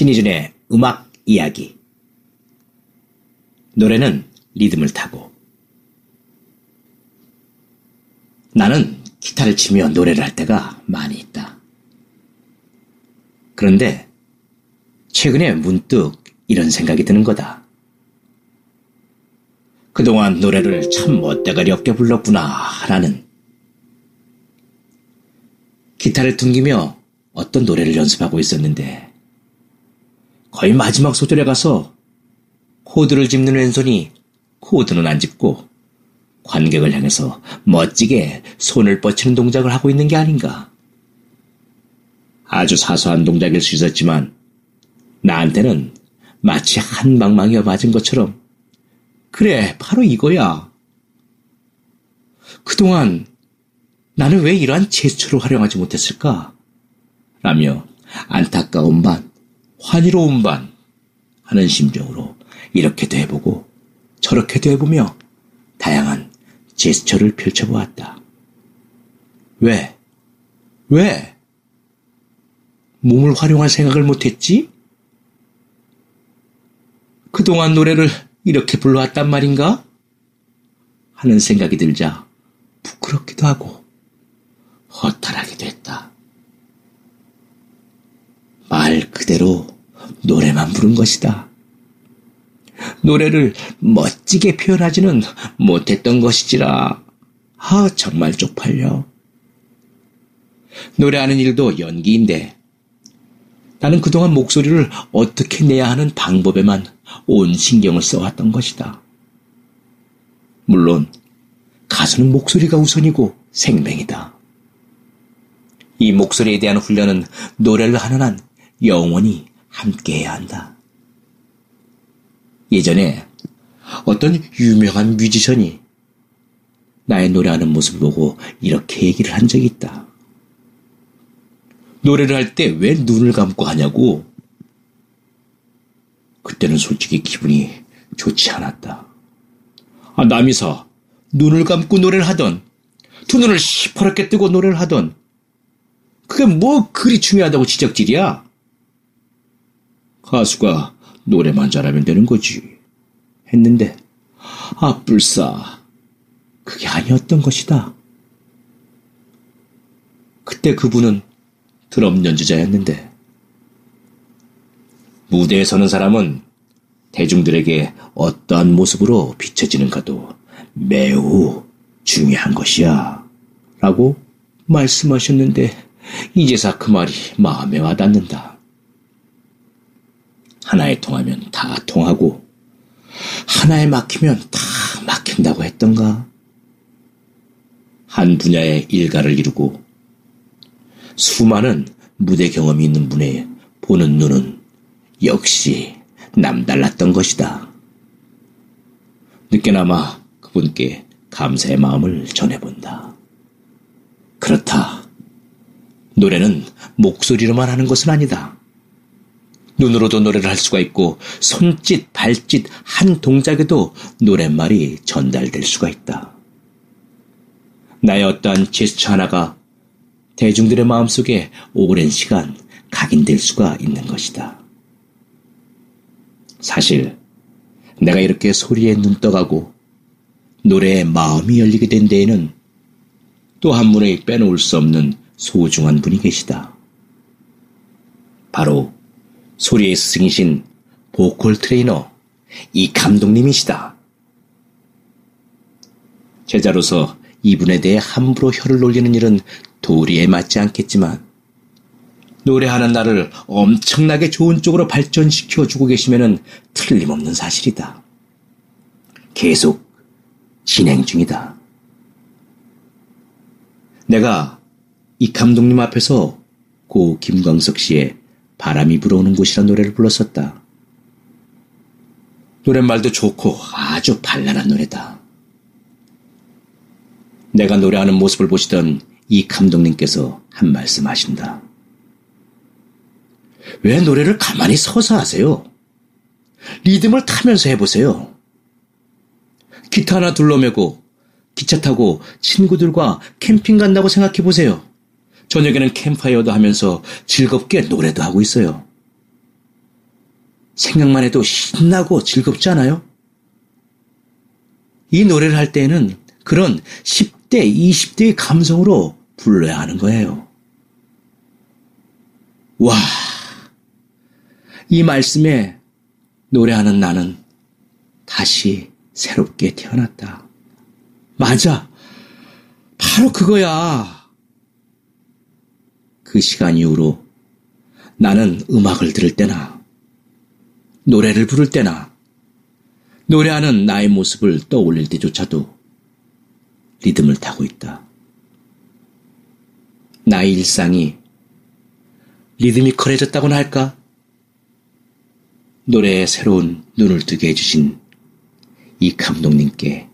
설진이준의 음악 이야기. 노래는 리듬을 타고. 나는 기타를 치며 노래를 할 때가 많이 있다. 그런데 최근에 문득 이런 생각이 드는 거다. 그동안 노래를 참 멋대가리 없게 불렀구나, 라는. 기타를 퉁기며 어떤 노래를 연습하고 있었는데, 거의 마지막 소절에 가서 코드를 짚는 왼손이 코드는 안 짚고 관객을 향해서 멋지게 손을 뻗치는 동작을 하고 있는 게 아닌가. 아주 사소한 동작일 수 있었지만 나한테는 마치 한 방망이가 맞은 것처럼 그래 바로 이거야. 그동안 나는 왜 이러한 제스처를 활용하지 못했을까? 라며 안타까운 반, 환희로운 반 하는 심정으로 이렇게도 해보고 저렇게도 해보며 다양한 제스처를 펼쳐보았다. 왜? 왜? 몸을 활용할 생각을 못했지? 그동안 노래를 이렇게 불러왔단 말인가? 하는 생각이 들자 부끄럽기도 하고 허탈하기도 했다. 말 그대로 노래만 부른 것이다. 노래를 멋지게 표현하지는 못했던 것이지라. 아, 정말 쪽팔려. 노래하는 일도 연기인데 나는 그동안 목소리를 어떻게 내야 하는 방법에만 온 신경을 써왔던 것이다. 물론 가수는 목소리가 우선이고 생명이다. 이 목소리에 대한 훈련은 노래를 하는 한 영원히 함께해야 한다. 예전에 어떤 유명한 뮤지션이 나의 노래하는 모습을 보고 이렇게 얘기를 한 적이 있다. 노래를 할 때 왜 눈을 감고 하냐고. 그때는 솔직히 기분이 좋지 않았다. 아, 남이서 눈을 감고 노래를 하던, 두 눈을 시퍼렇게 뜨고 노래를 하던, 그게 뭐 그리 중요하다고 지적질이야? 가수가 노래만 잘하면 되는 거지. 했는데, 아, 불사. 그게 아니었던 것이다. 그때 그분은 드럼 연주자였는데, 무대에 서는 사람은 대중들에게 어떠한 모습으로 비춰지는가도 매우 중요한 것이야. 라고 말씀하셨는데, 이제사 그 말이 마음에 와닿는다. 하나에 통하면 다 통하고, 하나에 막히면 다 막힌다고 했던가? 한 분야의 일가를 이루고, 수많은 무대 경험이 있는 분의 보는 눈은 역시 남달랐던 것이다. 늦게나마 그분께 감사의 마음을 전해본다. 그렇다. 노래는 목소리로만 하는 것은 아니다. 눈으로도 노래를 할 수가 있고 손짓, 발짓 한 동작에도 노랫말이 전달될 수가 있다. 나의 어떠한 제스처 하나가 대중들의 마음속에 오랜 시간 각인될 수가 있는 것이다. 사실 내가 이렇게 소리에 눈떠가고 노래에 마음이 열리게 된 데에는 또 한 분의 빼놓을 수 없는 소중한 분이 계시다. 바로 소리의 스승이신 보컬 트레이너 이 감독님이시다. 제자로서 이분에 대해 함부로 혀를 놀리는 일은 도리에 맞지 않겠지만 노래하는 나를 엄청나게 좋은 쪽으로 발전시켜 주고 계시면은 틀림없는 사실이다. 계속 진행 중이다. 내가 이 감독님 앞에서 고 김광석 씨의 바람이 불어오는 곳이란 노래를 불렀었다. 노랫말도 좋고 아주 발랄한 노래다. 내가 노래하는 모습을 보시던 이 감독님께서 한 말씀 하신다. 왜 노래를 가만히 서서 하세요? 리듬을 타면서 해보세요. 기타 하나 둘러매고 기차 타고 친구들과 캠핑 간다고 생각해 보세요. 저녁에는 캠파이어도 하면서 즐겁게 노래도 하고 있어요. 생각만 해도 신나고 즐겁지 않아요? 이 노래를 할 때에는 그런 10대, 20대의 감성으로 불러야 하는 거예요. 와, 이 말씀에 노래하는 나는 다시 새롭게 태어났다. 맞아. 바로 그거야. 그 시간 이후로 나는 음악을 들을 때나 노래를 부를 때나 노래하는 나의 모습을 떠올릴 때조차도 리듬을 타고 있다. 나의 일상이 리드미컬해졌다고나 할까? 노래에 새로운 눈을 뜨게 해주신 이 감독님께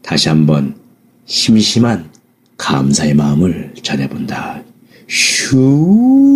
다시 한번 심심한 감사의 마음을 전해본다. Shoo.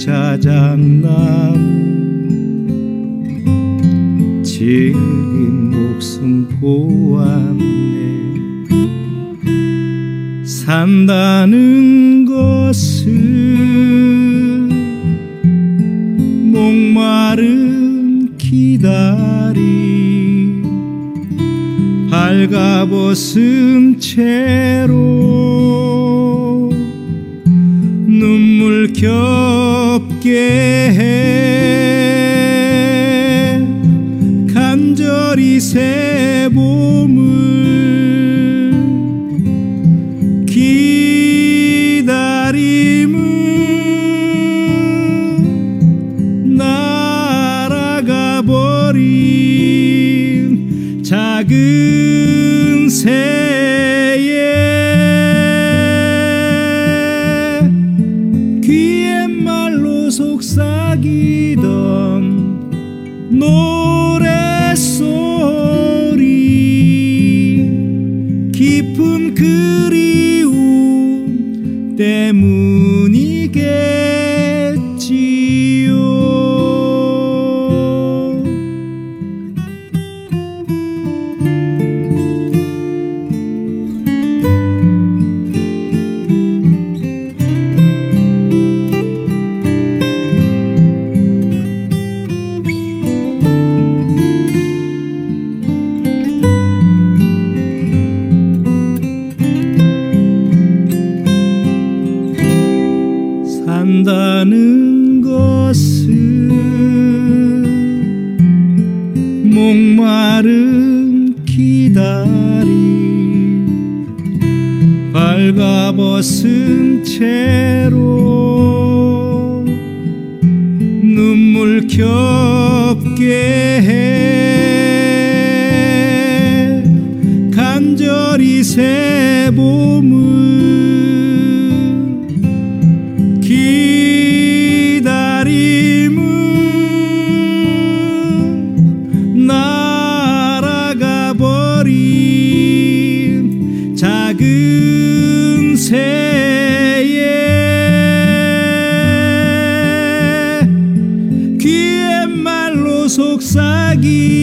자작나무 질긴 목숨 보았네. 산다는 것은 목마른 기다리 발가벗은 채로 눈물 해. 간절히 새 봄을 기다림을 작은 새 그리움 때문 목마른 기다리. 발가벗은 채로 눈물 겹게 해. 간절히 새 봄을 속